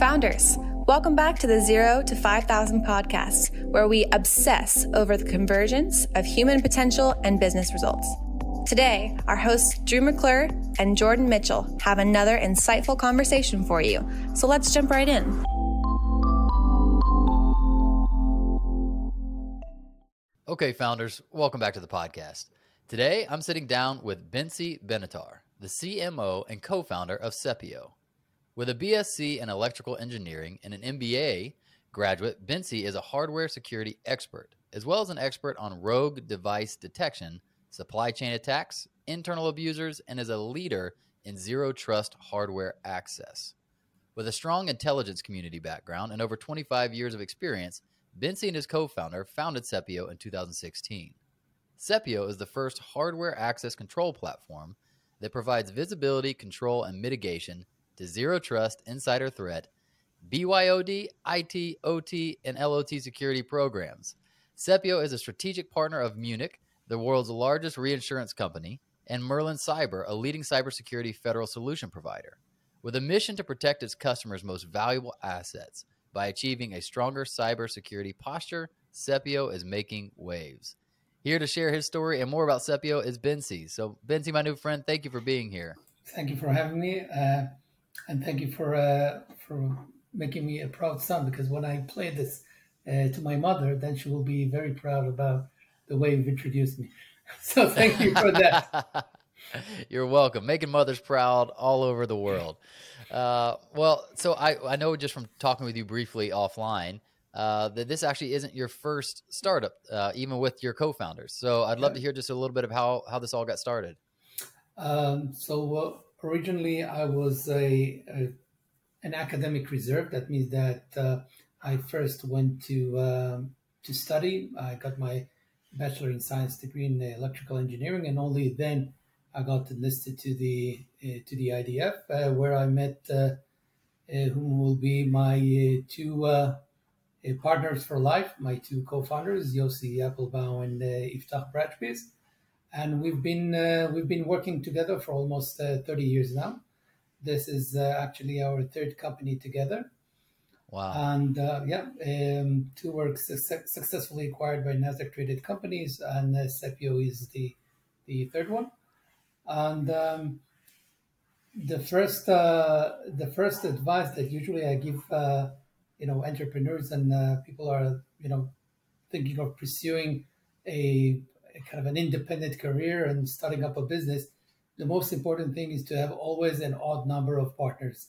Founders, welcome back to the Zero to 5,000 podcast, where we obsess over the convergence of human potential and business results. Today, our hosts Drew McClure and Jordan Mitchell have another insightful conversation for you. So let's jump right in. Okay, founders, welcome back to the podcast. Today, I'm sitting down with Bentsi Benatar, the CMO and co founder of Sepio. With a BSc in electrical engineering and an MBA graduate, Bentsi is a hardware security expert, as well as an expert on rogue device detection, supply chain attacks, internal abusers, and is a leader in zero trust hardware access. With a strong intelligence community background and over 25 years of experience, Bentsi and his co founder founded Sepio in 2016. Sepio is the first hardware access control platform that provides visibility, control, and mitigation to zero trust, insider threat, BYOD, IT, OT, and IoT security programs. Sepio is a strategic partner of Munich, the world's largest reinsurance company, and Merlin Cyber, a leading cybersecurity federal solution provider. With a mission to protect its customers' most valuable assets by achieving a stronger cybersecurity posture, Sepio is making waves. Here to share his story and more about Sepio is Bentsi. So, Bentsi, my new friend, thank you for being here. Thank you for having me. Uh, and thank you for uh, for making me a proud son. Because when I play this uh, to my mother, then she will be very proud about the way you've introduced me. So thank you for that. You're welcome. Making mothers proud all over the world. Uh, well, so I, I know just from talking with you briefly offline uh, that this actually isn't your first startup, uh, even with your co-founders. So I'd love to hear just a little bit of how, how this all got started. Um, so uh, originally I was a, a, an academic reserve. That means that uh, I first went to um, to study. I got my bachelor in science degree in electrical engineering, and only then I got enlisted to the uh, to the IDF, uh, where I met uh, uh, whom will be my two partners for life, my two co-founders, Yossi Appleboum and Iftach Bratspiess and we've been uh, we've been working together for almost uh, 30 years now. This is uh, actually our third company together. Wow! And uh, yeah, um, two were su- successfully acquired by Nasdaq traded companies, and uh, Sepio is the the third one. And um, the first uh, the first advice that usually I give you know entrepreneurs and people are you know thinking of pursuing a kind of an independent career and starting up a business, the most important thing is to have always an odd number of partners.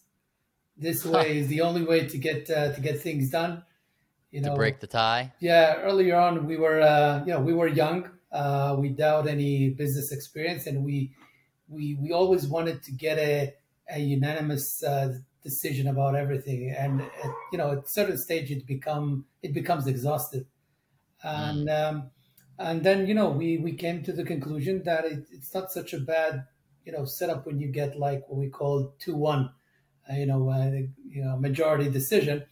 This way is the only way to get uh, to get things done. You know, to break the tie. Yeah, earlier on we were uh, you know we were young, uh, without any business experience, and we we we always wanted to get a a unanimous uh, decision about everything. And at, you know, at certain stage, it become it becomes exhaustive, and. Mm. Um, and then you know we we came to the conclusion that it, it's not such a bad you know setup when you get like what we call two one, uh, you know uh, you know majority decision,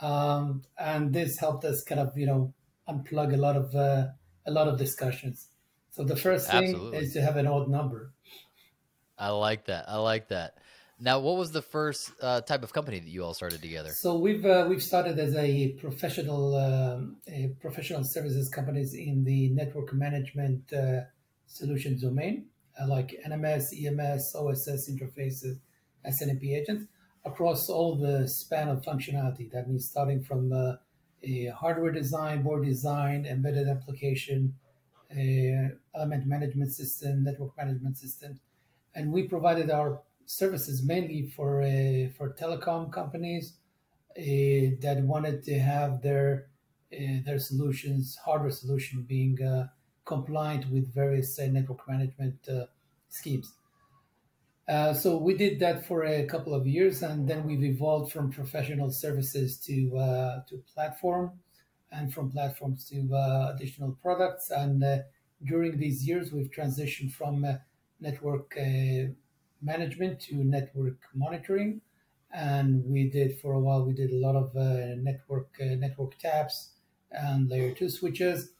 um, and this helped us kind of you know unplug a lot of uh, a lot of discussions. So the first thing Absolutely. is to have an odd number. I like that. I like that. Now, what was the first uh, type of company that you all started together? So we've uh, we've started as a professional um, a professional services companies in the network management uh, solutions domain, uh, like NMS, EMS, OSS interfaces, SNMP agents across all the span of functionality. That means starting from uh, a hardware design, board design, embedded application, element management system, network management system, and we provided our services mainly for uh, for telecom companies uh, that wanted to have their uh, their solutions, hardware solution, being uh, compliant with various uh, network management schemes. so we did that for a couple of years, and then we've evolved from professional services to to platform, and from platforms to additional products. And during these years, we've transitioned from network management to network monitoring. And we did for a while, we did a lot of uh, network uh, network taps and layer two switches.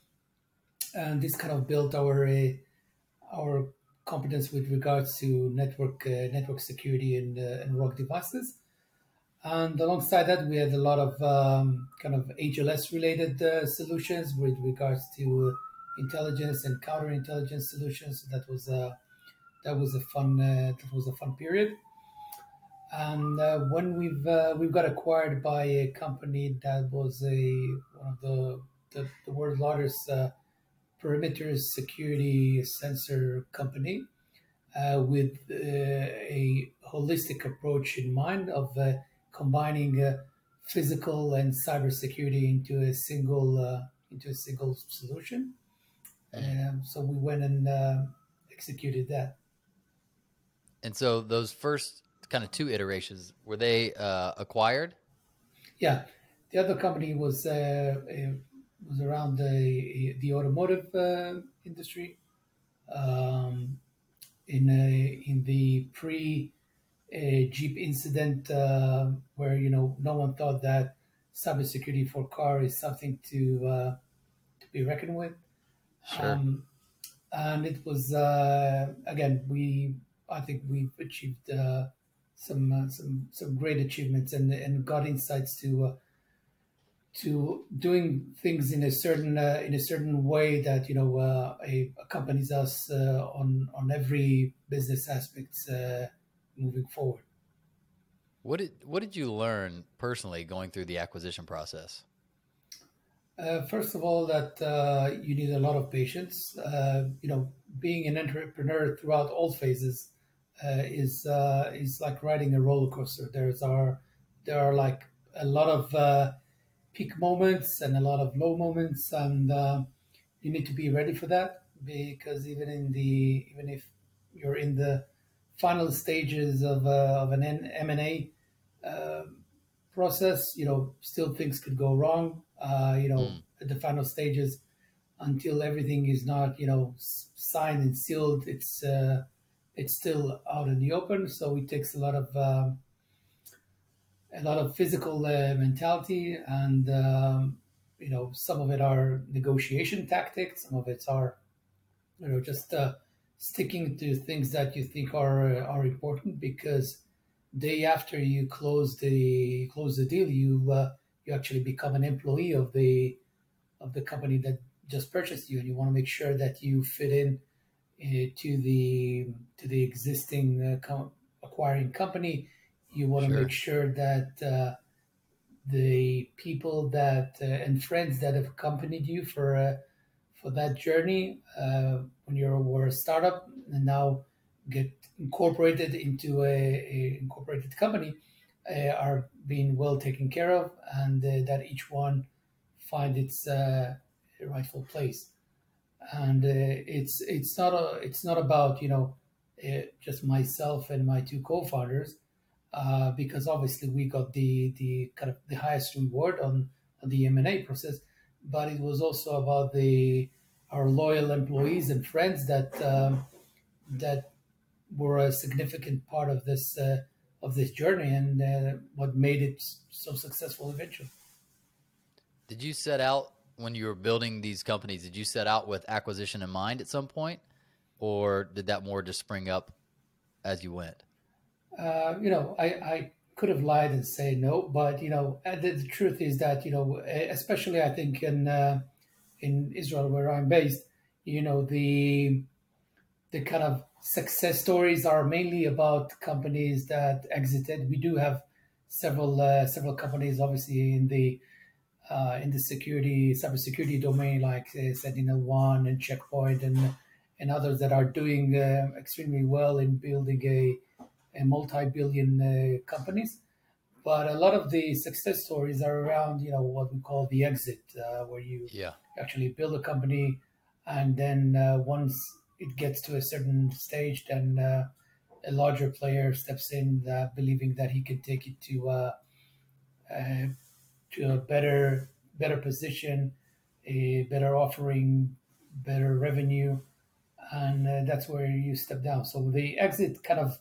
And this kind of built our uh, our competence with regards to network uh, network security and, uh, and rogue devices. And alongside that, we had a lot of um, kind of HLS related uh, solutions with regards to intelligence and counterintelligence solutions. That was a that was a fun uh, that was a fun period. And uh, when we've uh, we've got acquired by a company that was a one of the the, the world's largest uh, perimeter security sensor company uh, with uh, a holistic approach in mind of uh, combining uh, physical and cybersecurity into a single uh, into a single solution. Um, so we went and executed that. And so those first kind of two iterations were they acquired? Yeah, the other company was was around the the automotive uh, industry. Um, in a, in the pre uh, Jeep incident, uh, where you know no one thought that cybersecurity for car is something to uh, to be reckoned with. Sure. Um, and it was uh, again we I think we've achieved uh, some some some great achievements and and got insights to to doing things in a certain uh, in a certain way that you know uh, a, accompanies us uh, on on every business aspects uh, moving forward. What did what did you learn personally going through the acquisition process? Uh, first of all, that uh, you need a lot of patience. you know, being an entrepreneur throughout all phases is is like riding a roller coaster. There's are there are like a lot of peak moments and a lot of low moments, and uh, you need to be ready for that because even in the even if you're in the final stages of, uh, of an M and A um, process, you know, still things could go wrong. Uh, you know, mm. at the final stages, until everything is not, you know, signed and sealed, it's uh, it's still out in the open. So it takes a lot of um, a lot of physical uh, mentality, and um, you know, some of it are negotiation tactics, some of it are, you know, just uh, sticking to things that you think are uh, are important because day after you close the close the deal, you uh, you actually become an employee of the of the company that just purchased you, and you want to make sure that you fit in to the to the existing uh, co- acquiring company you want to sure. make sure that uh, the people that uh, and friends that have accompanied you for uh, for that journey uh, when you were a startup and now get incorporated into a, a incorporated company uh, are being well taken care of and uh, that each one find its rightful place and it's it's not a it's not about you know just myself and my two co-founders uh, because obviously we got the the kind of the highest reward on, the M and A process, but it was also about the our loyal employees and friends that um, that were a significant part of this uh, of this journey and uh, what made it so successful eventually. Did you set out when you were building these companies? Did you set out with acquisition in mind at some point, or did that more just spring up as you went? Uh, you know, I, I could have lied and say no, but you know, uh, the, the truth is that you know, especially I think in uh, in Israel where I'm based, you know, the the kind of success stories are mainly about companies that exited. We do have several uh, several companies, obviously in the uh, in the security cybersecurity domain, like uh, Sentinel One and Checkpoint and and others that are doing uh, extremely well in building a and multi-billion uh, companies. But a lot of the success stories are around, you know, what we call the exit, uh, where you yeah. actually build a company, and then uh, once it gets to a certain stage, then uh, a larger player steps in, believing that he can take it to uh, to a better better position, a better offering, better revenue, and that's where you step down. So the exit kind of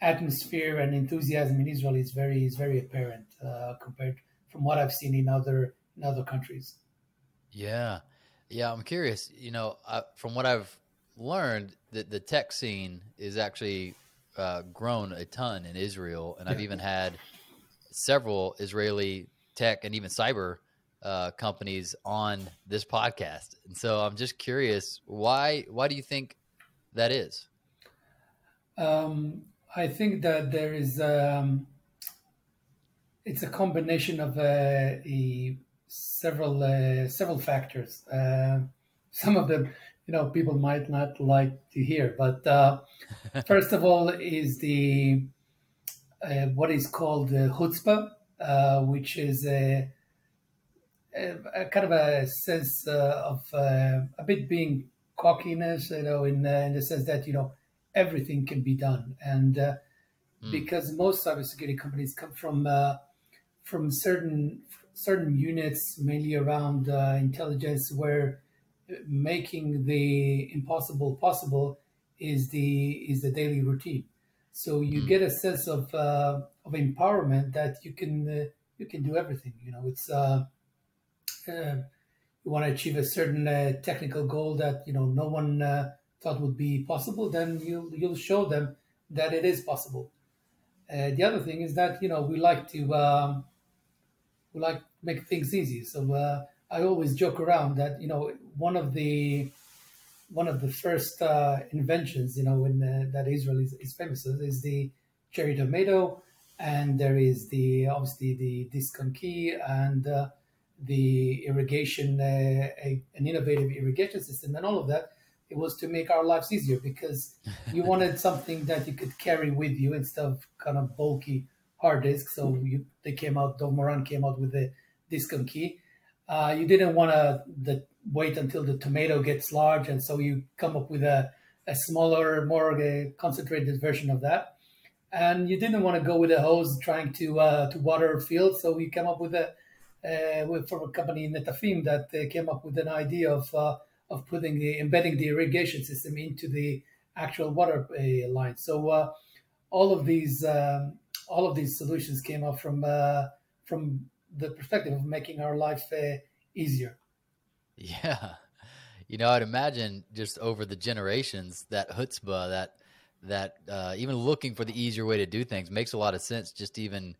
atmosphere and enthusiasm in Israel is very is very apparent uh, compared from what I've seen in other in other countries. Yeah, yeah. I'm curious. You know, uh, from what I've learned, that the tech scene is actually uh, grown a ton in Israel, and I've even had several Israeli tech and even cyber uh, companies on this podcast, and so I'm just curious why why do you think that is? Um, I think that there is um, it's a combination of uh, a, several uh, several factors. Uh, some of them, you know, people might not like to hear, but uh, first of all is the uh, what is called the chutzpah, uh, which is a, a, a, kind of a sense of a bit being cockiness, you know, in in the sense that you know everything can be done, and mm. because most cybersecurity companies come from from certain certain units, mainly around uh, intelligence, where making the impossible possible is the is the daily routine. So you mm. get a sense of uh, of empowerment that you can uh, you can do everything. You know, it's uh, uh you want to achieve a certain uh, technical goal that you know no one uh, thought would be possible. Then you'll you'll show them that it is possible. the other thing is that you know we like to um, we like make things easy. So uh, I always joke around that you know one of the one of the first uh, inventions you know uh, that Israel is, is famous is the cherry tomato, and there is the obviously the disc on key and uh, the irrigation uh, a, an innovative irrigation system and all of that. It was to make our lives easier because you wanted something that you could carry with you instead of kind of bulky hard disk. So you, they came out, Dov Moran came out with the disk on key. Uh, you didn't want to wait until the tomato gets large, and so you come up with a, a smaller, more uh, concentrated version of that. And you didn't want to go with a hose trying to uh, to water fields, so we came up with a uh, with, from a company Netafim that uh, came up with an idea of uh, of putting the, embedding the irrigation system into the actual water line. So all of these um, all of these solutions came up from uh, from the perspective of making our life uh, easier. Yeah, you know, I'd imagine just over the generations that chutzpah, that that uh, even looking for the easier way to do things makes a lot of sense. Just even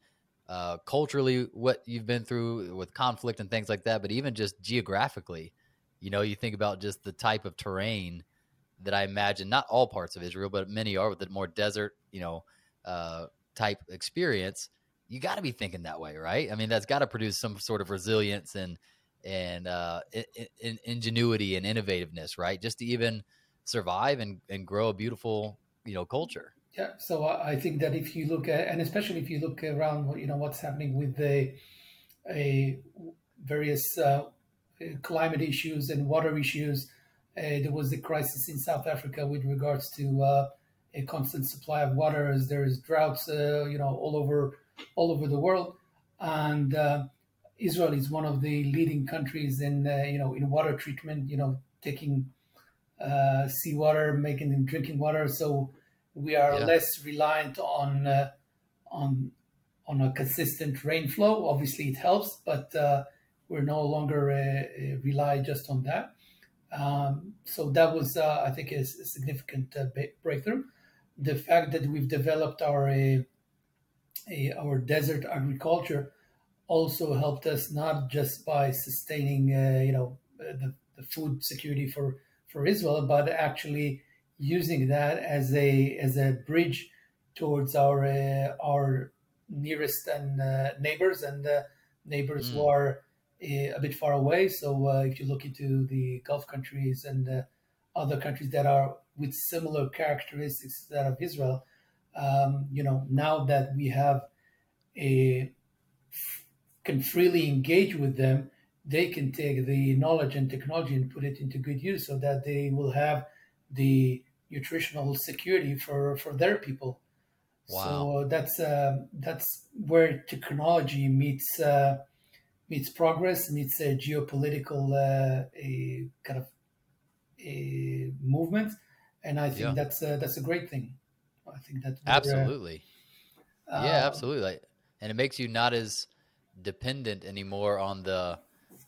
uh, culturally, what you've been through with conflict and things like that, but even just geographically, you know, you think about just the type of terrain that I imagine not all parts of Israel, but many are with the more desert, you know, uh, type experience, you got to be thinking that way, right? I mean, that's got to produce some sort of resilience and and uh, in, in ingenuity and innovativeness, right? Just to even survive and, and grow a beautiful, you know, culture. Yeah. So I think that if you look at, and especially if you look around, you know, what's happening with the a various uh, climate issues and water issues. Uh, there was the crisis in South Africa with regards to uh, a constant supply of water as there's droughts, uh, you know, all over all over the world, and uh, Israel is one of the leading countries in uh, you know in water treatment. You know, taking uh, seawater, making them drinking water, so we are yeah. less reliant on uh, on on a consistent rain flow. Obviously, it helps, but uh, we're no longer rely just on that. Um, so that was, I think, a, a significant breakthrough the fact that we've developed our a, our desert agriculture also helped us not just by sustaining uh, you know the, the food security for for Israel, but actually using that as a as a bridge towards our uh, our nearest and uh, neighbors and uh, neighbors mm. who are uh, a bit far away. So uh, if you look into the Gulf countries and other countries that are with similar characteristics that of Israel. Um, you know, now that we have a can freely engage with them, they can take the knowledge and technology and put it into good use, so that they will have the nutritional security for for their people. Wow. So that's uh, that's where technology meets uh, meets progress, meets a geopolitical uh, a kind of a movement and I think yeah. that's a, that's a great thing. I think that absolutely, uh, yeah, absolutely, and it makes you not as dependent anymore on the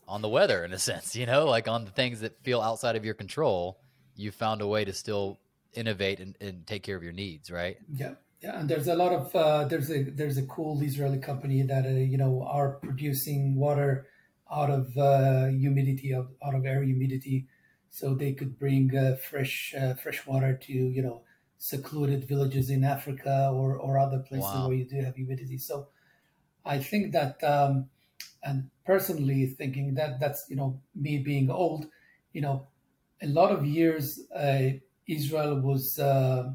on the weather in a sense. You know, like on the things that feel outside of your control. You found a way to still innovate and, and take care of your needs, right? Yeah, Yeah, and there's a lot of uh, there's a there's a cool Israeli company that uh, you know are producing water out of uh, humidity of out of air humidity, so they could bring uh, fresh uh, fresh water to you know secluded villages in Africa or or other places Wow. where you do have humidity. So I think that, um, and personally thinking that that's you know me being old, you know, a lot of years uh, Israel was uh,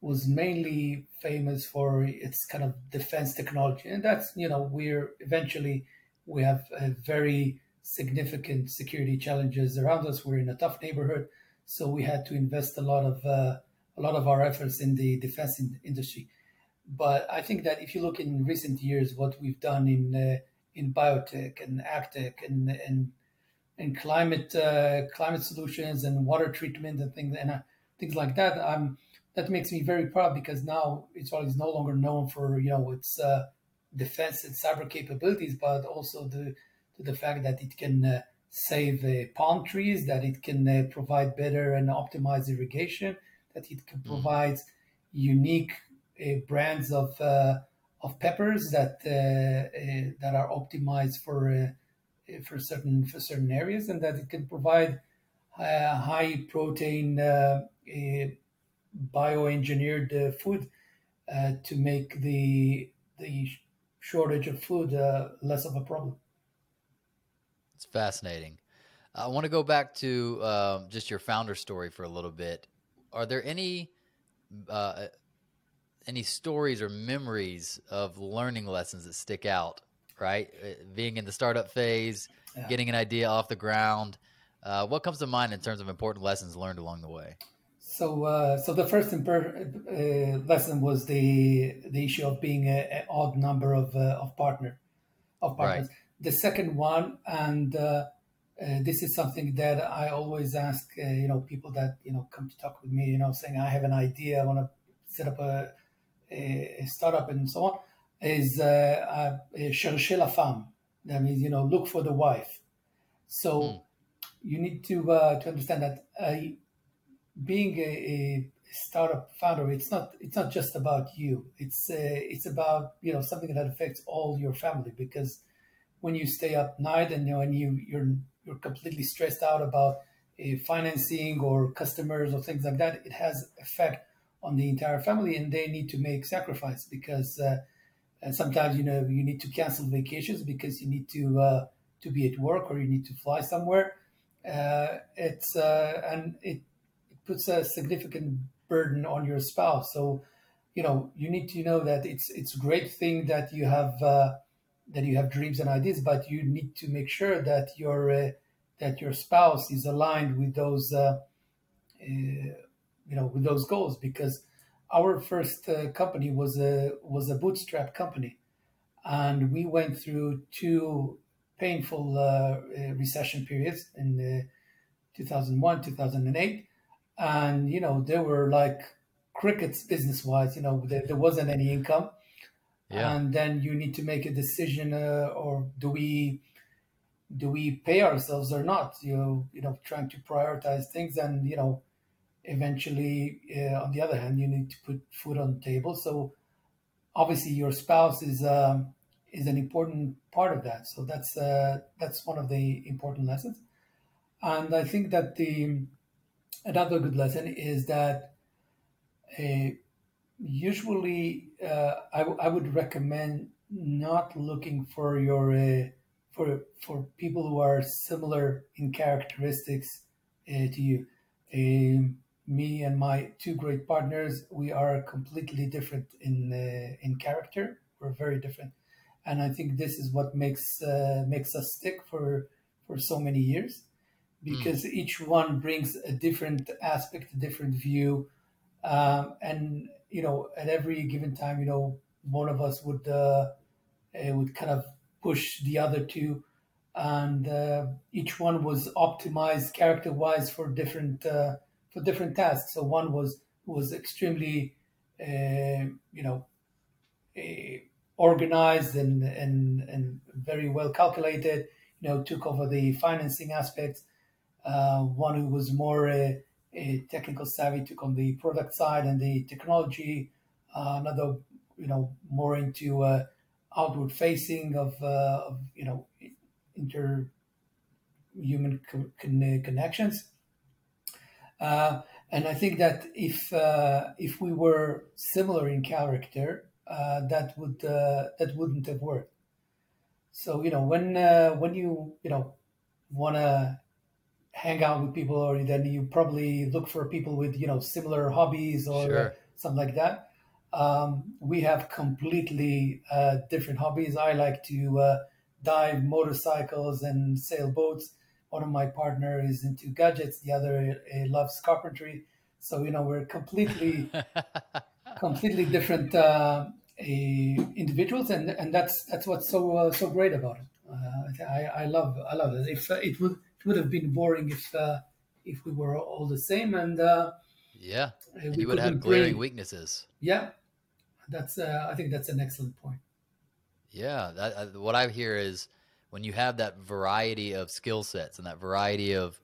was mainly famous for its kind of defense technology, and that's you know we're eventually we have very significant security challenges around us. We're in a tough neighborhood, so we had to invest a lot of uh, a lot of our efforts in the defense in- industry. But I think that if you look in recent years, what we've done in uh, in biotech and agtech and and and climate uh, climate solutions and water treatment and things and uh, things like that, um, that makes me very proud because now Israel is no longer known for you know its uh, defense and cyber capabilities, but also the to the fact that it can uh, save uh, palm trees, that it can uh, provide better and optimize irrigation, that it can Mm. provide unique uh, brands of uh, of peppers that uh, uh, that are optimized for uh, for certain for certain areas, and that it can provide uh, high protein uh, uh, bioengineered uh, food uh, to make the the shortage of food uh, less of a problem. It's fascinating. I want to go back to um, just your founder story for a little bit. Are there any uh, any stories or memories of learning lessons that stick out? Right, Uh, being in the startup phase, Yeah. getting an idea off the ground. Uh, what comes to mind in terms of important lessons learned along the way? So, uh, so the first imper- uh, lesson was the the issue of being an odd number of uh, of partner of partners. The second one, and uh, uh, this is something that I always ask, uh, you know, people that you know come to talk with me, you know, saying I have an idea, I want to set up a startup and so on, is uh, uh, chercher la femme. That means you know, look for the wife. So Mm. you need to uh, to understand that. Uh, being a, a startup founder, it's not it's not just about you. It's uh, it's about you know something that affects all your family because when you stay up night and you know and you you're you're completely stressed out about uh, financing or customers or things like that, it has effect on the entire family and they need to make sacrifice because uh, sometimes you know you need to cancel vacations because you need to uh, to be at work or you need to fly somewhere. Uh, it's uh, and it puts a significant burden on your spouse. So, you know, you need to know that it's it's a great thing that you have uh, that you have dreams and ideas, but you need to make sure that your uh, that your spouse is aligned with those you know with those goals. Because our first uh, company was a was a bootstrap company, and we went through two painful uh, uh, recession periods in uh, 2001 2008 and you know they were like crickets business wise you know there, there wasn't any income Yeah. and then you need to make a decision uh, or do we do we pay ourselves or not you know you know trying to prioritize things and you know eventually uh, on the other hand you need to put food on the table. So obviously your spouse is um, is an important part of that. So that's uh, that's one of the important lessons. And i think that the another good lesson is that uh, usually uh, I, w- I would recommend not looking for your uh, for for people who are similar in characteristics to you. Um, me and my two great partners, we are completely different in uh, in character. We're very different, and I think this is what makes uh, makes us stick for for so many years because each one brings a different aspect, a different view, um, and you know, at every given time, you know, one of us would uh, uh, would kind of push the other two, and uh, each one was optimized character-wise for different uh, for different tasks. So one was was extremely, uh, you know, uh, organized and and and very well calculated. You know, took over the financing aspects uh, one who was more uh, technical savvy took on the product side and the technology. uh, another you know more into uh, outward facing of, uh, of you know inter human co- con- connections. Uh, and I think that if uh, if we were similar in character, uh, that would that wouldn't have worked. So you know when when you you know want to hang out with people, or then you probably look for people with you know similar hobbies or Sure. something like that. Um, we have completely uh, different hobbies. I like to uh, dive motorcycles and sail boats. One of my partner is into gadgets. The other uh, loves carpentry. So you know we're completely completely different uh, uh, individuals, and and that's that's what's so uh, so great about it. Uh, I, I love I love it. If uh, it would it would have been boring if uh, if we were all the same, and uh, yeah. we And you would have glaring weaknesses. Yeah, that's uh, I think that's an excellent point. Yeah, that, uh, what I hear is when you have that variety of skill sets and that variety of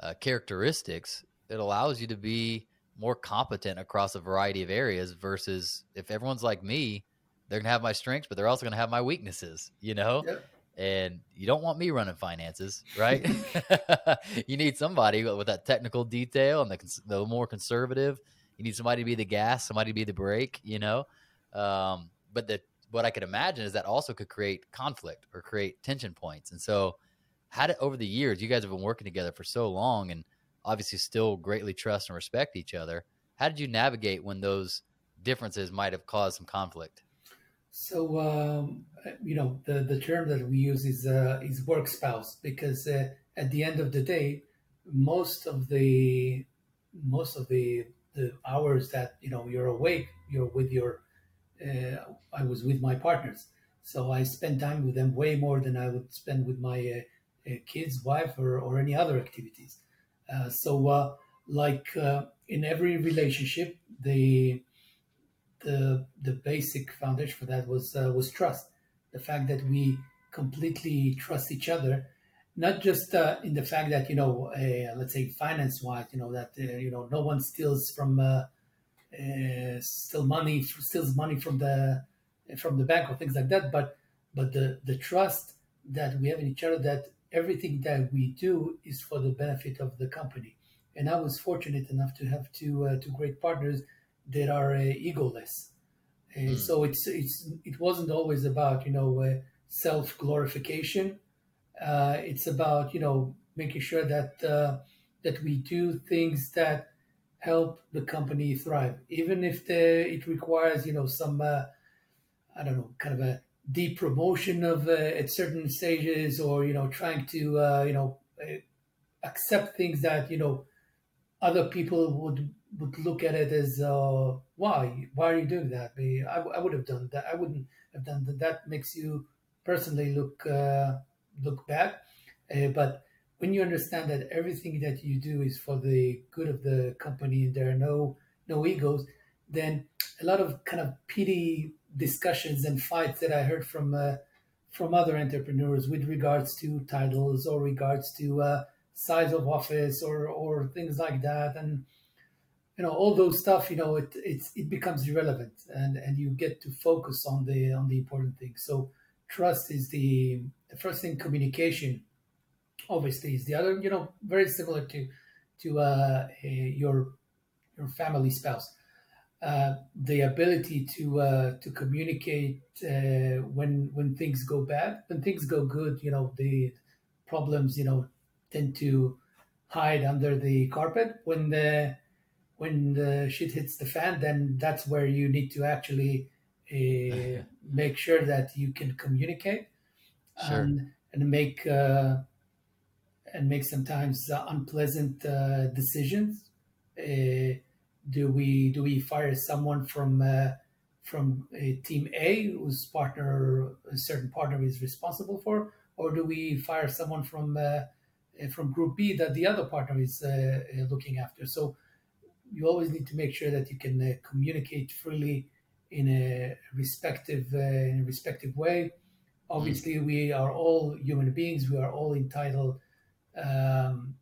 uh, characteristics, it allows you to be more competent across a variety of areas. Versus if everyone's like me, they're gonna have my strengths, but they're also gonna have my weaknesses. You know, Yep. and you don't want me running finances, right? you need somebody with that technical detail and the, the more conservative. You need somebody to be the gas, somebody to be the brake, you know. Um, but the what I could imagine is that also could create conflict or create tension points. And so, had it over the years, you guys have been working together for so long, and obviously still greatly trust and respect each other. How did you navigate when those differences might have caused some conflict? So um, you know the the term that we use is uh, is work spouse because uh, at the end of the day, most of the most of the the hours that you know you're awake, you're with your. Uh, I was with my partners, so I spend time with them way more than I would spend with my uh, uh, kids, wife, or or any other activities. Uh, so, uh, like in every relationship, the the the basic foundation for that was was trust. The fact that we completely trust each other, not just uh, in the fact that you know, uh, let's say finance wise, you know that uh, you know no one steals from uh, steal money steals money from the from the bank or things like that, but but the the trust that we have in each other that everything that we do is for the benefit of the company. And I was fortunate enough to have two uh, two great partners that are uh, egoless. Mm. So it's it's it wasn't always about you know uh, self glorification. Uh, it's about you know making sure that uh, that we do things that help the company thrive, even if the, it requires you know some uh, I don't know kind of a deep promotion of uh, at certain stages, or you know trying to uh, you know uh, accept things that you know other people would would look at it as uh, why why are you doing that? I, I would have done that. I wouldn't have done that. That makes you personally look uh, look bad. Uh, but when you understand that everything that you do is for the good of the company and there are no no egos then a lot of kind of petty discussions and fights that i heard from uh, from other entrepreneurs with regards to titles or regards to uh, size of office or or things like that. And you know all those stuff you know it it's it becomes irrelevant and and you get to focus on the on the important things. So trust is the the first thing communication obviously is the other you know very similar to to uh, eh, your your family spouse. Uh, the ability to uh, to communicate uh, when when things go bad. When things go good you know the problems you know tend to hide under the carpet. When the when the shit hits the fan then that's where you need to actually uh, make sure that you can communicate Sure. and and make uh, and make sometimes uh, unpleasant uh, decisions. Uh, do we do we fire someone from uh, from team A whose partner a certain partner is responsible for or do we fire someone from from group B that the other partner is looking after? So you always need to make sure that you can uh, communicate freely in a respective uh, in a respective way. Obviously we are all human beings. We are all entitled um,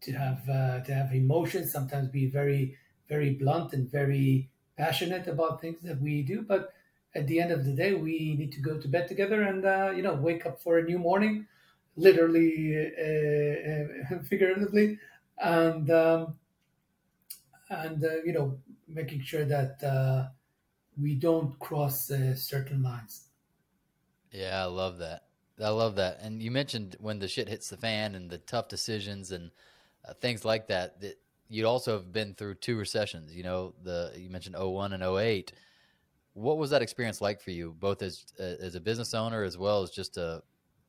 to have uh, to have emotions sometimes be very very blunt and very passionate about things that we do, but at the end of the day, we need to go to bed together and uh, you know wake up for a new morning, literally, uh, uh, figuratively, and um, and uh, you know making sure that uh, we don't cross certain lines. Yeah, I love that. I love that. And you mentioned when the shit hits the fan and the tough decisions and uh, things like that. That you'd also have been through two recessions. You know, the you mentioned 01 and 08. What was that experience like for you, both as uh, as a business owner as well as just a,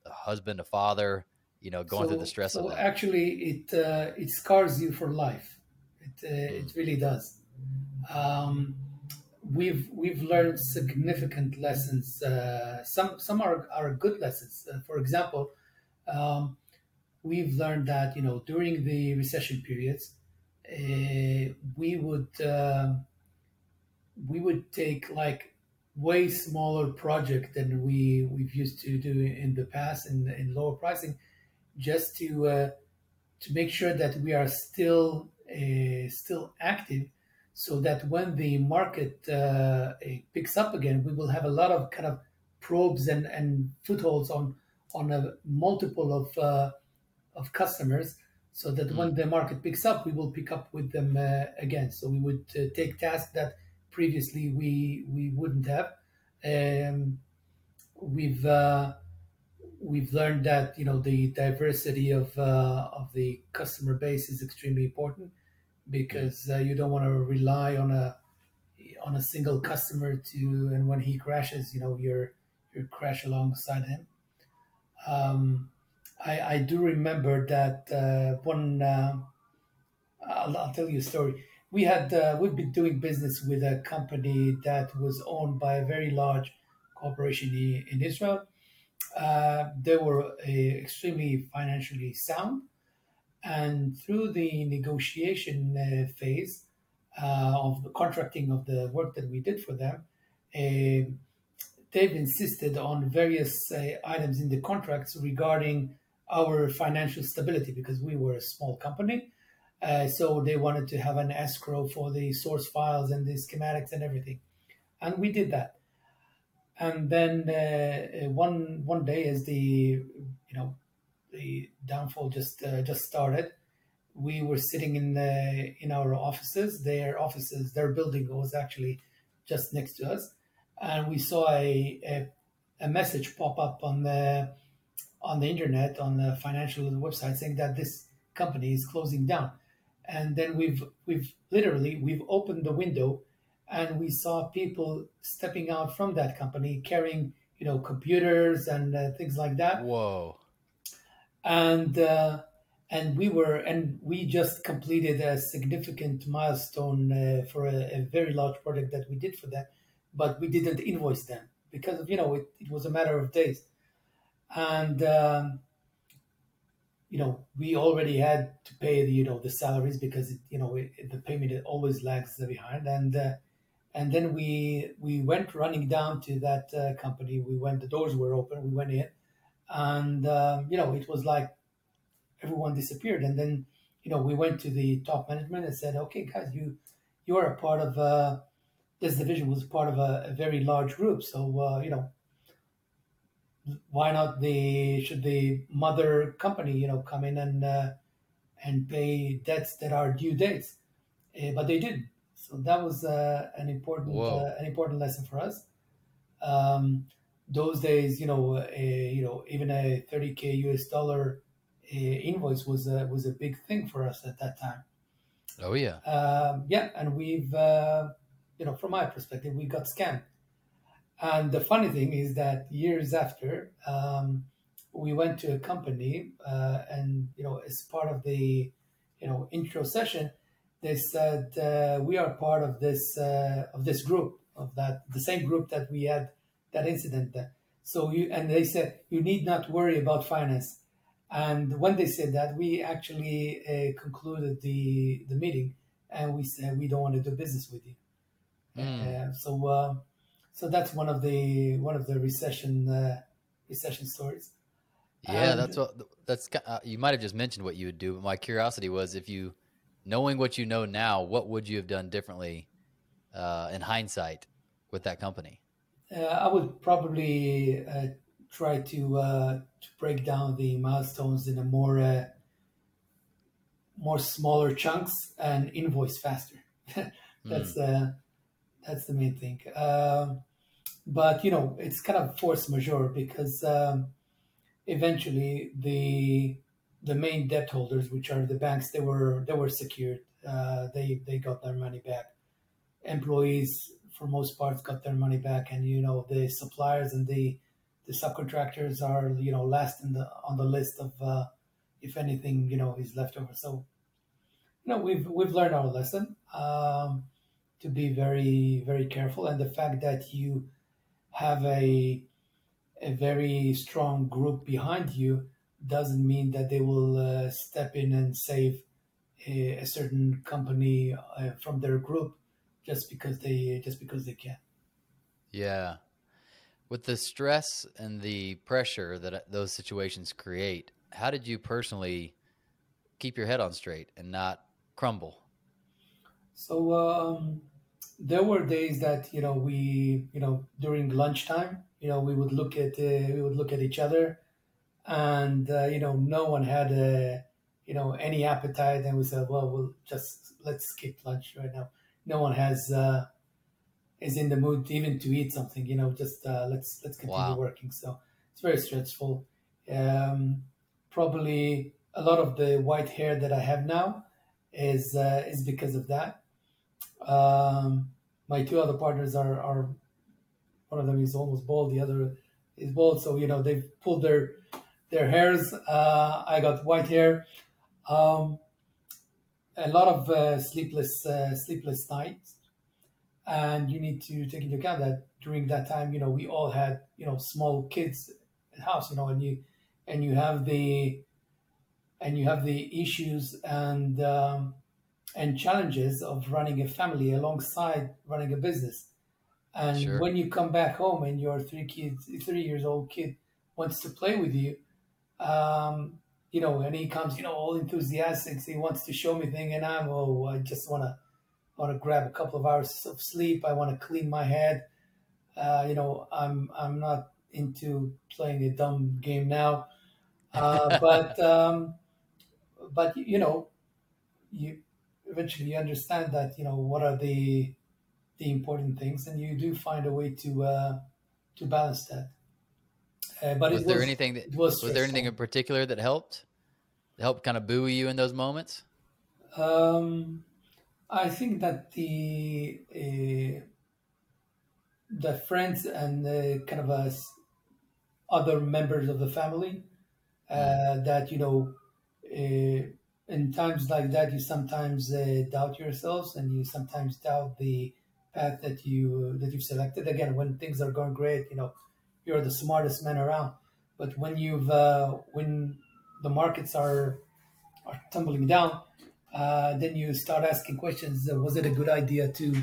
a husband, a father? You know, going so, through the stress so of that. Actually, it uh, it scars you for life. It uh, Mm. it really does. Um, we've we've learned significant lessons. Uh, some some are are good lessons. Uh, for example, um, we've learned that you know during the recession periods, uh, we would um we would take like way smaller project than we we've used to do in the past in in lower pricing, just to uh, to make sure that we are still uh, still active so that when the market uh, picks up again, we will have a lot of kind of probes and, and footholds on on a multiple of uh, of customers, so that when the market picks up, we will pick up with them uh, again. So we would uh, take tasks that previously we we wouldn't have. Um, we've uh, we've learned that you know the diversity of uh, of the customer base is extremely important because uh, you don't want to rely on a on a single customer to and when he crashes you know you're you crash alongside him. Um, I, I do remember that uh, one uh, I'll, I'll tell you a story. We had uh, we've been doing business with a company that was owned by a very large corporation in, Israel. Uh, they were uh, extremely financially sound and through the negotiation uh, phase uh, of the contracting of the work that we did for them, uh, they've insisted on various uh, items in the contracts regarding our financial stability because we were a small company. Uh, so they wanted to have an escrow for the source files and the schematics and everything, and we did that. And then uh, one one day, as the you know the downfall just uh, just started. We were sitting in the, in our offices. Their offices, their building was actually just next to us, and we saw a, a, a message pop up on the on the internet on the financial website saying that this company is closing down. And then we've we've literally we've opened the window, and we saw people stepping out from that company carrying you know computers and uh, things like that Whoa. And uh, and we were and we just completed a significant milestone uh, for a, a very large project that we did for them, but we didn't invoice them because you know it, it was a matter of days, and um, you know we already had to pay the you know the salaries because it, you know it, the payment always lags behind and. Uh, and then we we went running down to that uh, company. We went. The doors were open. We went in, and um, you know it was like everyone disappeared. And then you know we went to the top management and said okay guys you you are a part of uh, this division was part of a, a very large group. So uh, you know why not the should the mother company you know come in and uh, and pay debts that are due dates? Uh, but they didn't. So that was uh, an important uh, an important lesson for us. Um, those days, you know, a, you know, even a 30k US dollar uh, invoice was a was a big thing for us at that time. Oh yeah. Um, yeah, and we've, uh, you know, from my perspective, we got scammed. And the funny thing is that years after, um, we went to a company, uh, and you know, as part of the, you know, intro session, they said uh, we are part of this uh, of this group of that the same group that we had that incident. So you and they said you need not worry about finance. And when they said that, we actually uh, concluded the the meeting, and we said we don't want to do business with you. Mm. Uh, so uh, so that's one of the one of the recession uh, recession stories. Yeah, And- that's what that's. Uh, you might have just mentioned what you would do, but my curiosity was if you, knowing what you know now, what would you have done differently uh, in hindsight with that company? Uh, I would probably uh, try to uh, to break down the milestones in a more uh, more smaller chunks and invoice faster. that's mm. that's the main thing. Um, but you know, it's kind of force majeure because um, eventually the the main debt holders, which are the banks, they were they were secured. Uh, they they got their money back. Employees, for most parts, got their money back, and you know the suppliers and the the subcontractors are you know last in the on the list of uh, if anything you know is left over. So you know we've we've learned our lesson um, to be very very careful, and the fact that you have a a very strong group behind you doesn't mean that they will uh, step in and save a, a certain company uh, from their group just because they just because they can. Yeah, with the stress and the pressure that uh, those situations create, how did you personally keep your head on straight and not crumble? So um, there were days that you know we you know during lunchtime you know we would look at uh, we would look at each other and uh, you know no one had a you know any appetite and we said well we'll just let's skip lunch right now no one has uh, is in the mood even to eat something you know just uh, let's let's continue wow. working so it's very stressful um, probably a lot of the white hair that i have now is uh, is because of that um, my two other partners are are one of them is almost bald the other is bald so you know they've pulled their their hairs. Uh, I got white hair. Um, a lot of uh, sleepless uh, sleepless nights, and you need to take into account that during that time, you know, we all had you know small kids at house, you know, and you and you have the and you have the issues and um, and challenges of running a family alongside running a business. And sure. when you come back home and your three kids, three years old kid wants to play with you, um, you know, and he comes, you know, all enthusiastic. He wants to show me thing, and I'm, oh, I just want to want to grab a couple of hours of sleep. I want to clean my head. Uh, you know, I'm I'm not into playing a dumb game now, uh, but um, but you know, you eventually you understand that you know what are the the important things, and you do find a way to uh, to balance that. Uh, but was there was, anything that was, was there anything in particular that helped help kind of buoy you in those moments? Um, I think that the uh, the friends and the kind of us other members of the family uh, mm. that you know uh, in times like that you sometimes uh, doubt yourselves and you sometimes doubt the path that you that you've selected again when things are going great you know you're the smartest man around. But when you've uh, when the markets are are tumbling down, uh, then you start asking questions. Uh, was it a good idea to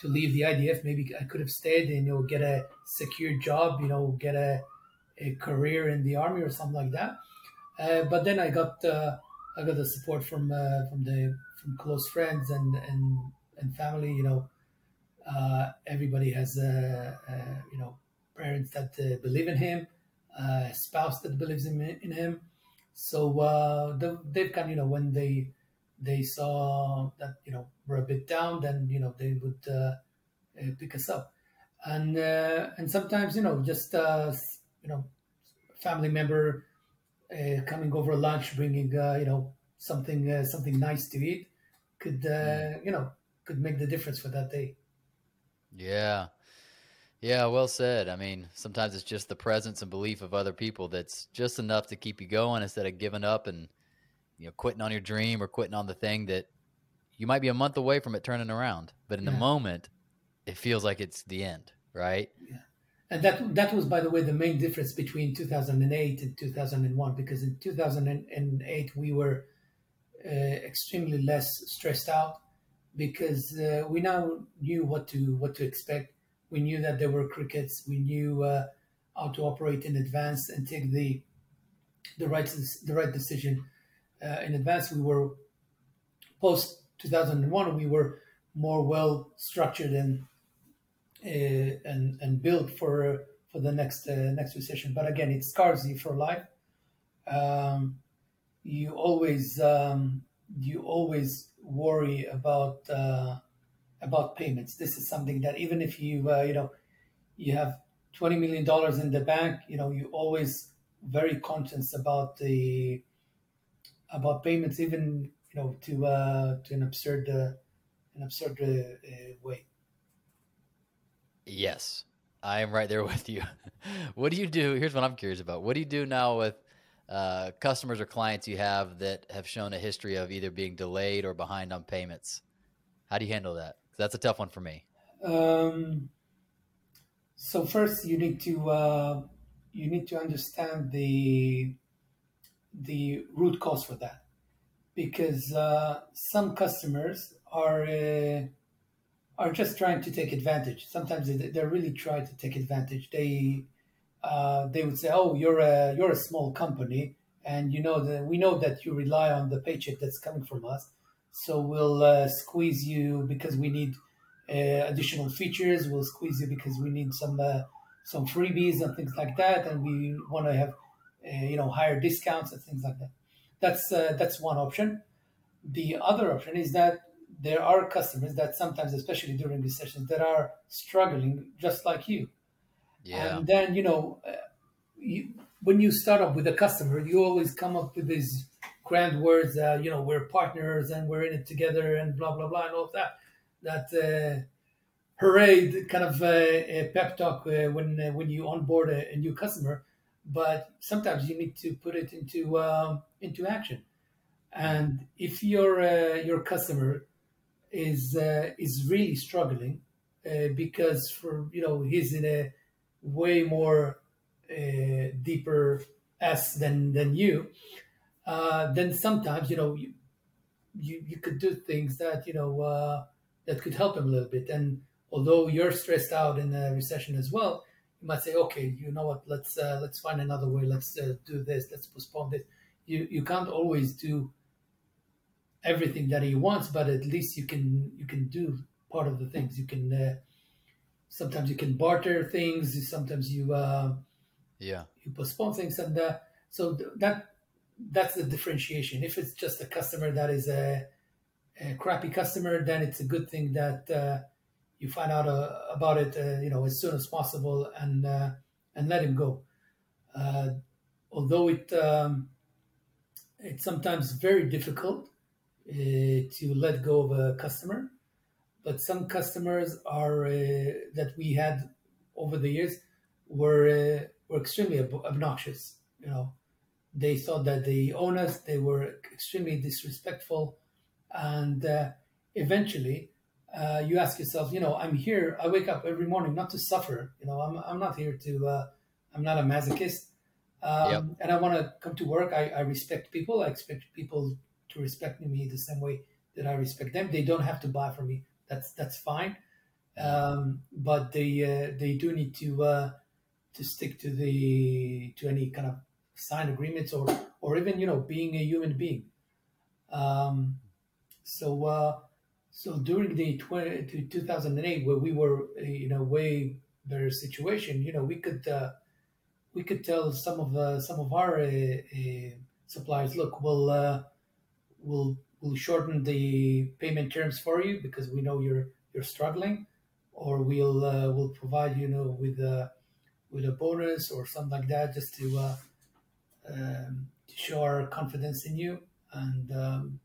to leave the IDF? Maybe I could have stayed and you know get a secure job, you know, get a a career in the army or something like that. Uh, but then I got uh, I got the support from uh, from the from close friends and and and family. You know, everybody has a, a you know parents that uh, believe in him, uh, a spouse that believes in, in him. So uh, they've kind of, you know, when they they saw that you know we're a bit down, then you know they would uh, uh pick us up, and uh, and sometimes you know just uh, you know family member uh, coming over lunch, bringing uh, you know something uh, something nice to eat, could uh, mm. you know could make the difference for that day. Yeah, yeah, well said. I mean, sometimes it's just the presence and belief of other people that's just enough to keep you going instead of giving up and you know quitting on your dream or quitting on the thing that you might be a month away from it turning around, but in yeah. the moment, it feels like it's the end, right? Yeah. And that that was, by the way, the main difference between 2008 and 2001. Because in 2008 we were uh, extremely less stressed out because uh, we now knew what to what to expect we knew that there were crickets. We knew uh, how to operate in advance and take the the right the right decision uh, in advance. We were post 2001. We were more well structured and uh, and and built for for the next uh, next recession. But again, it scars you for life. Um, you always um, you always worry about uh, about payments. This is something that even if you uh, you know you have twenty million dollars in the bank, you know you always very conscious about the about payments, even you know to uh, to an absurd uh, an absurd uh, uh way. Yes, I am right there with you. what do you do? Here's what I'm curious about. What do you do now with uh, customers or clients you have that have shown a history of either being delayed or behind on payments? How do you handle that? That's a tough one for me. Um, so first, you need to uh, you need to understand the the root cause for that, because uh, some customers are uh, are just trying to take advantage. Sometimes they, they really trying to take advantage. They uh, they would say, "Oh, you're a you're a small company, and you know that we know that you rely on the paycheck that's coming from us, so we'll uh, squeeze you because we need uh, additional features. We'll squeeze you because we need some uh, some freebies and things like that, and we want to have uh, you know higher discounts and things like that. That's uh, that's one option. The other option is that there are customers that sometimes, especially during these sessions, that are struggling just like you yeah. And then, you know, you, when you start up with a customer, you always come up with these grand words, uh, you know, we're partners and we're in it together and blah, blah, blah, and all that. That uh, kind of uh, pep talk uh, when, uh, when you onboard a, a, new customer. But sometimes you need to put it into, um, into action. And if your, your customer is, is really struggling because for, you know, he's in a, way more uh, deeper S than than you, uh, then sometimes you know you, you, you could do things that you know uh, that could help him a little bit. And although you're stressed out in a recession as well, you might say, okay, you know what? Let's uh, let's find another way. Let's uh, do this. Let's postpone this. You you can't always do everything that he wants, but at least you can you can do part of the things. You can uh, sometimes you can barter things sometimes you uh, yeah you postpone things and uh, so th- that that's the differentiation if it's just a customer that is a, a crappy customer then it's a good thing that uh, you find out uh, about it uh, you know as soon as possible and uh, and let him go although it um, it's sometimes very difficult to let go of a customer but some customers are uh, that we had over the years were uh, were extremely obnoxious. You know, they thought that the owners. They were extremely disrespectful, and uh, eventually, uh, you ask yourself, you know, I'm here. I wake up every morning not to suffer. You know, I'm I'm not here to. Uh, I'm not a masochist, um, yep. and I want to come to work. I, I respect people. I expect people to respect me the same way that I respect them. They don't have to buy from me that's that's fine. Um, but they uh, they do need to uh, to stick to the to any kind of signed agreements or or even you know being a human being. Um, so uh, so during the 20, to 2008 where we were in a way better situation, you know we could uh, we could tell some of uh, some of our uh, uh, suppliers, look, we'll uh, we'll we'll shorten the payment terms for you because we know you're you're struggling, or we'll uh, we'll provide you know with a with a bonus or something like that just to uh, um, to show our confidence in you. And um,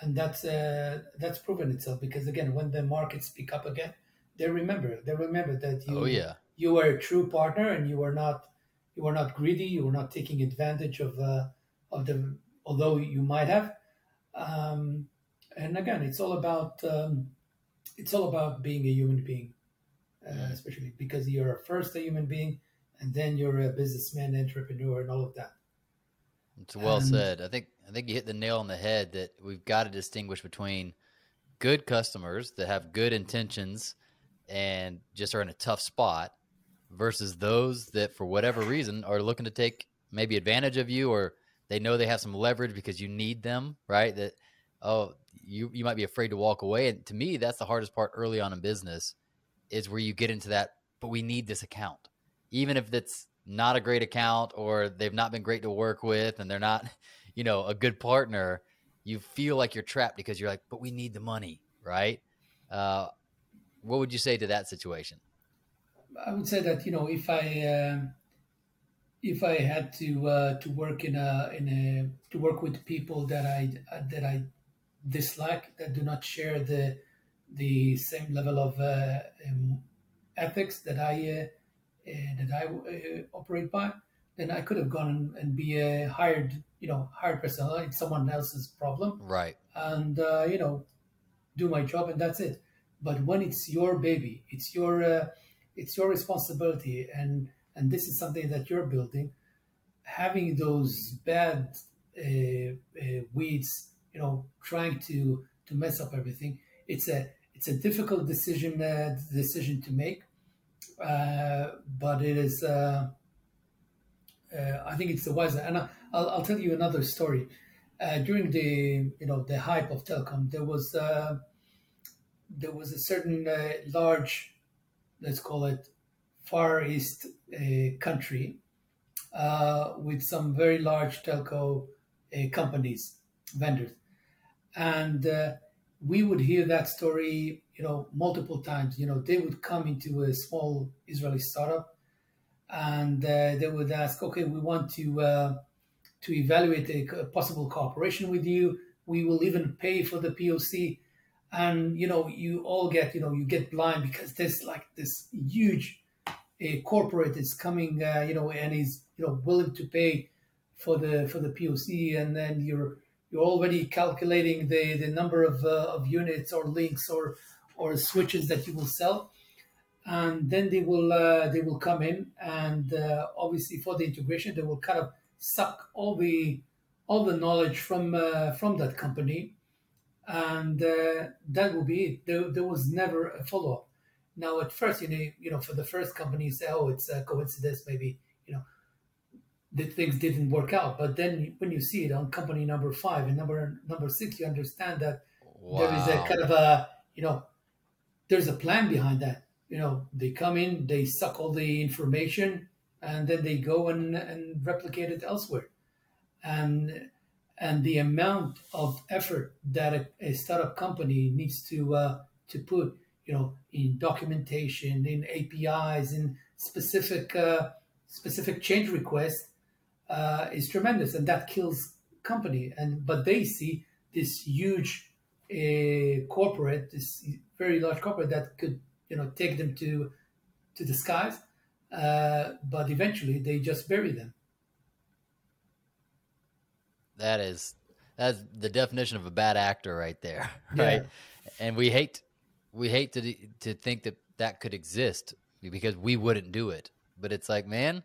and that's uh, that's proven itself because again when the markets pick up again they remember they remember that you oh, yeah. you are a true partner and you are not you are not greedy. You are not taking advantage of uh, of the although you might have. Um, and again, it's all about um, it's all about being a human being, uh, especially because you're first a human being, and then you're a businessman, entrepreneur, and all of that. It's well and, said. I think I think you hit the nail on the head that we've got to distinguish between good customers that have good intentions and just are in a tough spot versus those that for whatever reason are looking to take maybe advantage of you or they know they have some leverage because you need them, right? That oh, you you might be afraid to walk away. And to me, that's the hardest part early on in business is where you get into that. But we need this account, even if it's not a great account or they've not been great to work with, and they're not, you know, a good partner. You feel like you're trapped because you're like, but we need the money, right? Uh, what would you say to that situation? I would say that you know if I uh, if I had to uh, to work in a in a to work with people that I that I dislike that do not share the the same level of uh, um, ethics that I uh, that I uh, operate by, then I could have gone and be a hired you know hired personnel. It's someone else's problem, right? And uh, you know do my job and that's it. But when it's your baby, it's your uh, it's your responsibility, and and this is something that you're building. Having those bad weeds you know trying to to mess up everything. It's a it's a difficult decision uh, decision to make, uh, but it is. Uh, uh I think it's the wiser. And I, will I'll tell you another story. Uh, during the you know the hype of telecom, there was there was a certain large, let's call it, far east country with some very large telco companies vendors and we would hear that story you know multiple times. You know they would come into a small israeli startup and uh, they would ask okay we want to uh, to evaluate a possible cooperation with you. We will even pay for the poc and you know you all get you know you get blind because there's like this huge a corporate is coming uh, you know and is you know willing to pay for the for the poc and then you're you're already calculating the, the number of, uh, of units or links or or switches that you will sell and then they will uh, they will come in and uh, obviously for the integration they will kind of suck all the all the knowledge from uh, from that company and uh, that will be it there, there was never a follow-up now at first you know you know for the first company you say oh it's a coincidence maybe you know that things didn't work out. But then when you see it on company number five and number number six, you understand that wow. there is a kind of a you know there's a plan behind that. You know, they come in, they suck all the information, and then they go and, and replicate it elsewhere. And and the amount of effort that a, a startup company needs to uh, to put, you know, in documentation, in APIs, in specific uh, specific change requests uh, is tremendous, and that kills company. And but they see this huge uh, corporate, this very large corporate that could you know take them to to the skies, uh, but eventually they just bury them. That is that's the definition of a bad actor right there, right? Yeah. And we hate we hate to to think that that could exist because we wouldn't do it. But it's like, man,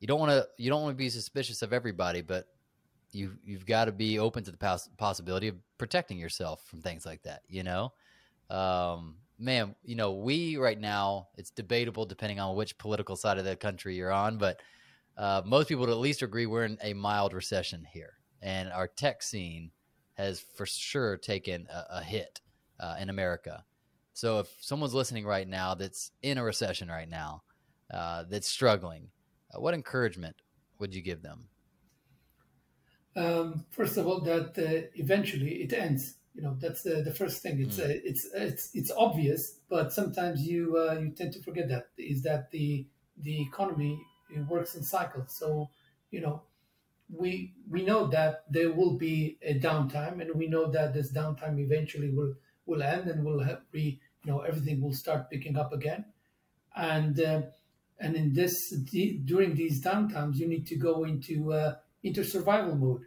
you don't want to you don't want to be suspicious of everybody, but you you've got to be open to the poss- possibility of protecting yourself from things like that. You know, um, man, you know we right now it's debatable depending on which political side of the country you're on, but uh, most people would at least agree we're in a mild recession here, and our tech scene has for sure taken a, a hit uh, in America. So if someone's listening right now that's in a recession right now, uh, that's struggling, uh, what encouragement would you give them? Um, first of all, that uh, eventually it ends. You know, that's the, the first thing. It's mm. uh, it's it's it's obvious, but sometimes you uh, you tend to forget that is that the the economy works in cycles. So you know, we we know that there will be a downtime, and we know that this downtime eventually will will end, and will have re, you know everything will start picking up again, and uh, and in this during these downtimes you need to go into uh, into survival mode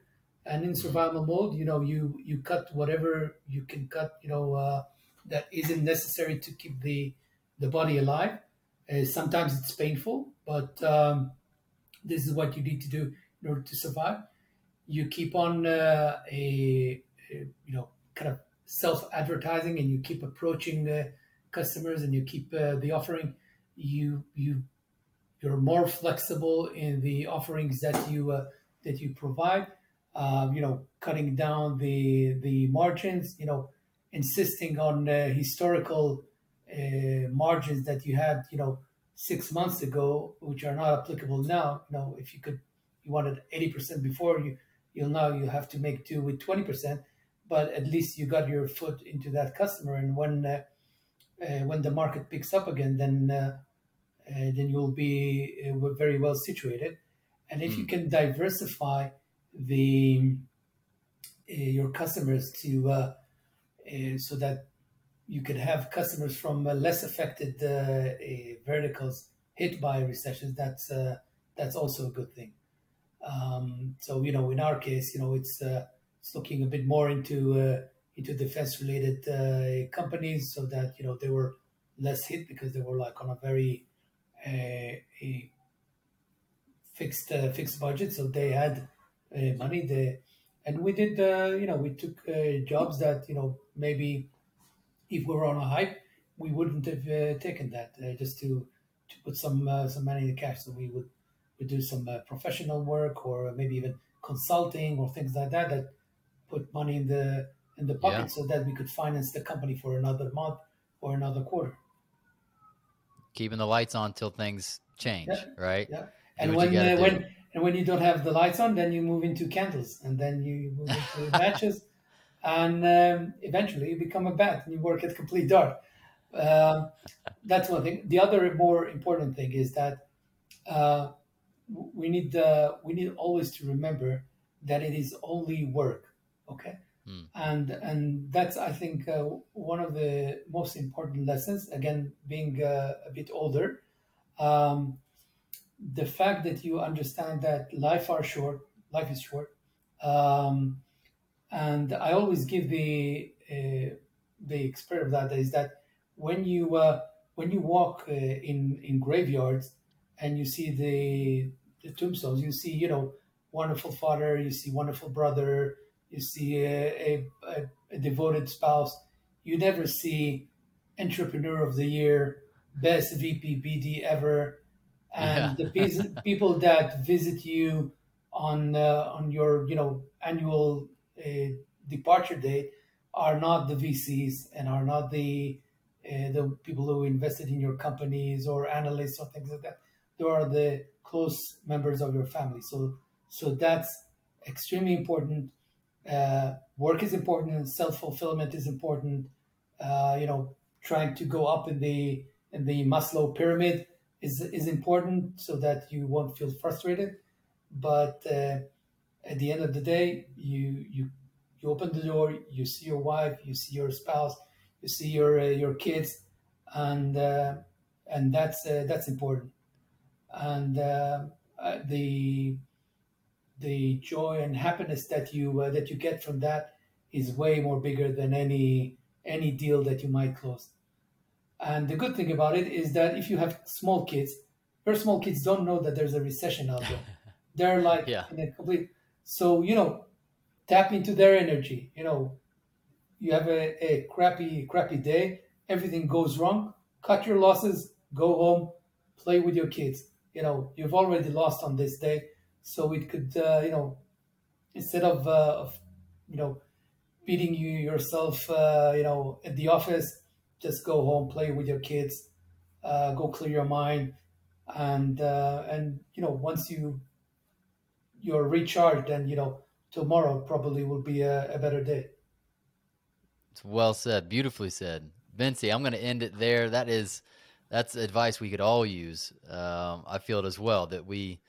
and in survival mode you know you you cut whatever you can cut you know uh, that isn't necessary to keep the the body alive. Uh, sometimes it's painful but um, this is what you need to do in order to survive. You keep on uh, a, a, you know kind of self advertising and you keep approaching customers and you keep uh, the offering. You you you're more flexible in the offerings that you uh, that you provide. Uh, you know, cutting down the the margins, you know, insisting on uh, historical uh, margins that you had, you know, six months ago, which are not applicable now. You know, if you could, you wanted eighty percent before, you you'll now you have to make do with twenty percent, but at least you got your foot into that customer, and when uh, uh, when the market picks up again, then uh, then you'll be uh, very well situated. And if mm. you hmm. can diversify the uh, your customers to uh, uh, so that you could have customers from less affected verticals hit by recessions, that's that's also a good thing. Um, so you know, in our case, you know, it's it's looking a bit more into uh into defense related uh, companies so that you know they were less hit because they were like on a very uh, a fixed uh, fixed budget so they had uh, money there. and we did uh, you know we took uh, jobs that you know maybe if we were on a hype we wouldn't have taken that just to to put some some money in the cash so we would would do some professional work or maybe even consulting or things like that that put money in the in the pocket yeah. so that we could finance the company for another month or another quarter. Keeping the lights on till things change, yeah. right? Yeah. And when uh, when and when you don't have the lights on, then you move into candles, and then you move into matches, and um, eventually you become a bat and you work at complete dark. Um, that's one thing. The other more important thing is that uh, we need uh, we need always to remember that it is only work. Okay, Mm. And and that's I think uh, one of the most important lessons. Again, being uh, a bit older, um, the fact that you understand that life are short, life is short, um, and I always give the uh, the experience of that is that when you uh, when you walk uh, in in graveyards and you see the the tombstones, you see you know wonderful father, you see wonderful brother you see a, a, a devoted spouse. You never see entrepreneur of the year, best VP BD ever, and yeah. the people that visit you on uh, on your you know annual uh, departure date are not the VCs and are not the uh, the people who invested in your companies or analysts or things like that. They are the close members of your family. So so that's extremely important uh, work is important, self fulfillment is important. Uh, you know, trying to go up in the in the Maslow pyramid is is important so that you won't feel frustrated. But uh, at the end of the day, you you you open the door, you see your wife, you see your spouse, you see your uh, your kids, and uh, and that's uh, that's important. And the the joy and happiness that you uh, that you get from that is way more bigger than any any deal that you might close. And the good thing about it is that if you have small kids, your small kids don't know that there's a recession out there. They're like yeah. in a complete. So you know, tap into their energy. You know, you have a, a crappy crappy day. Everything goes wrong. Cut your losses. Go home. Play with your kids. You know, you've already lost on this day so it could uh, you know instead of, uh, of you know beating you yourself uh, you know at the office just go home play with your kids uh, go clear your mind and uh, and you know once you you're recharged then you know tomorrow probably will be a, a better day it's well said beautifully said Bentsi, I'm going to end it there. That is, that's advice we could all use. Um, I feel it as well that we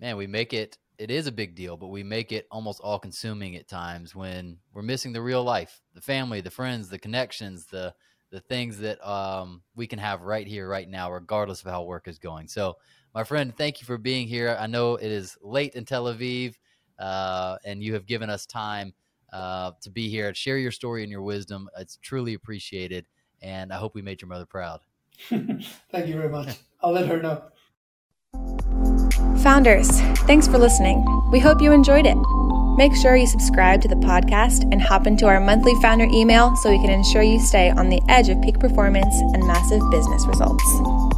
man, we make it it is a big deal, but we make it almost all consuming at times when we're missing the real life, the family, the friends, the connections, the the things that um, we can have right here, right now, regardless of how work is going. So, my friend, thank you for being here. I know it is late in Tel Aviv, uh, and you have given us time uh, to be here, share your story and your wisdom. It's truly appreciated, and I hope we made your mother proud. thank you very much. I'll let her know. Founders, thanks for listening. We hope you enjoyed it. Make sure you subscribe to the podcast and hop into our monthly founder email so we can ensure you stay on the edge of peak performance and massive business results.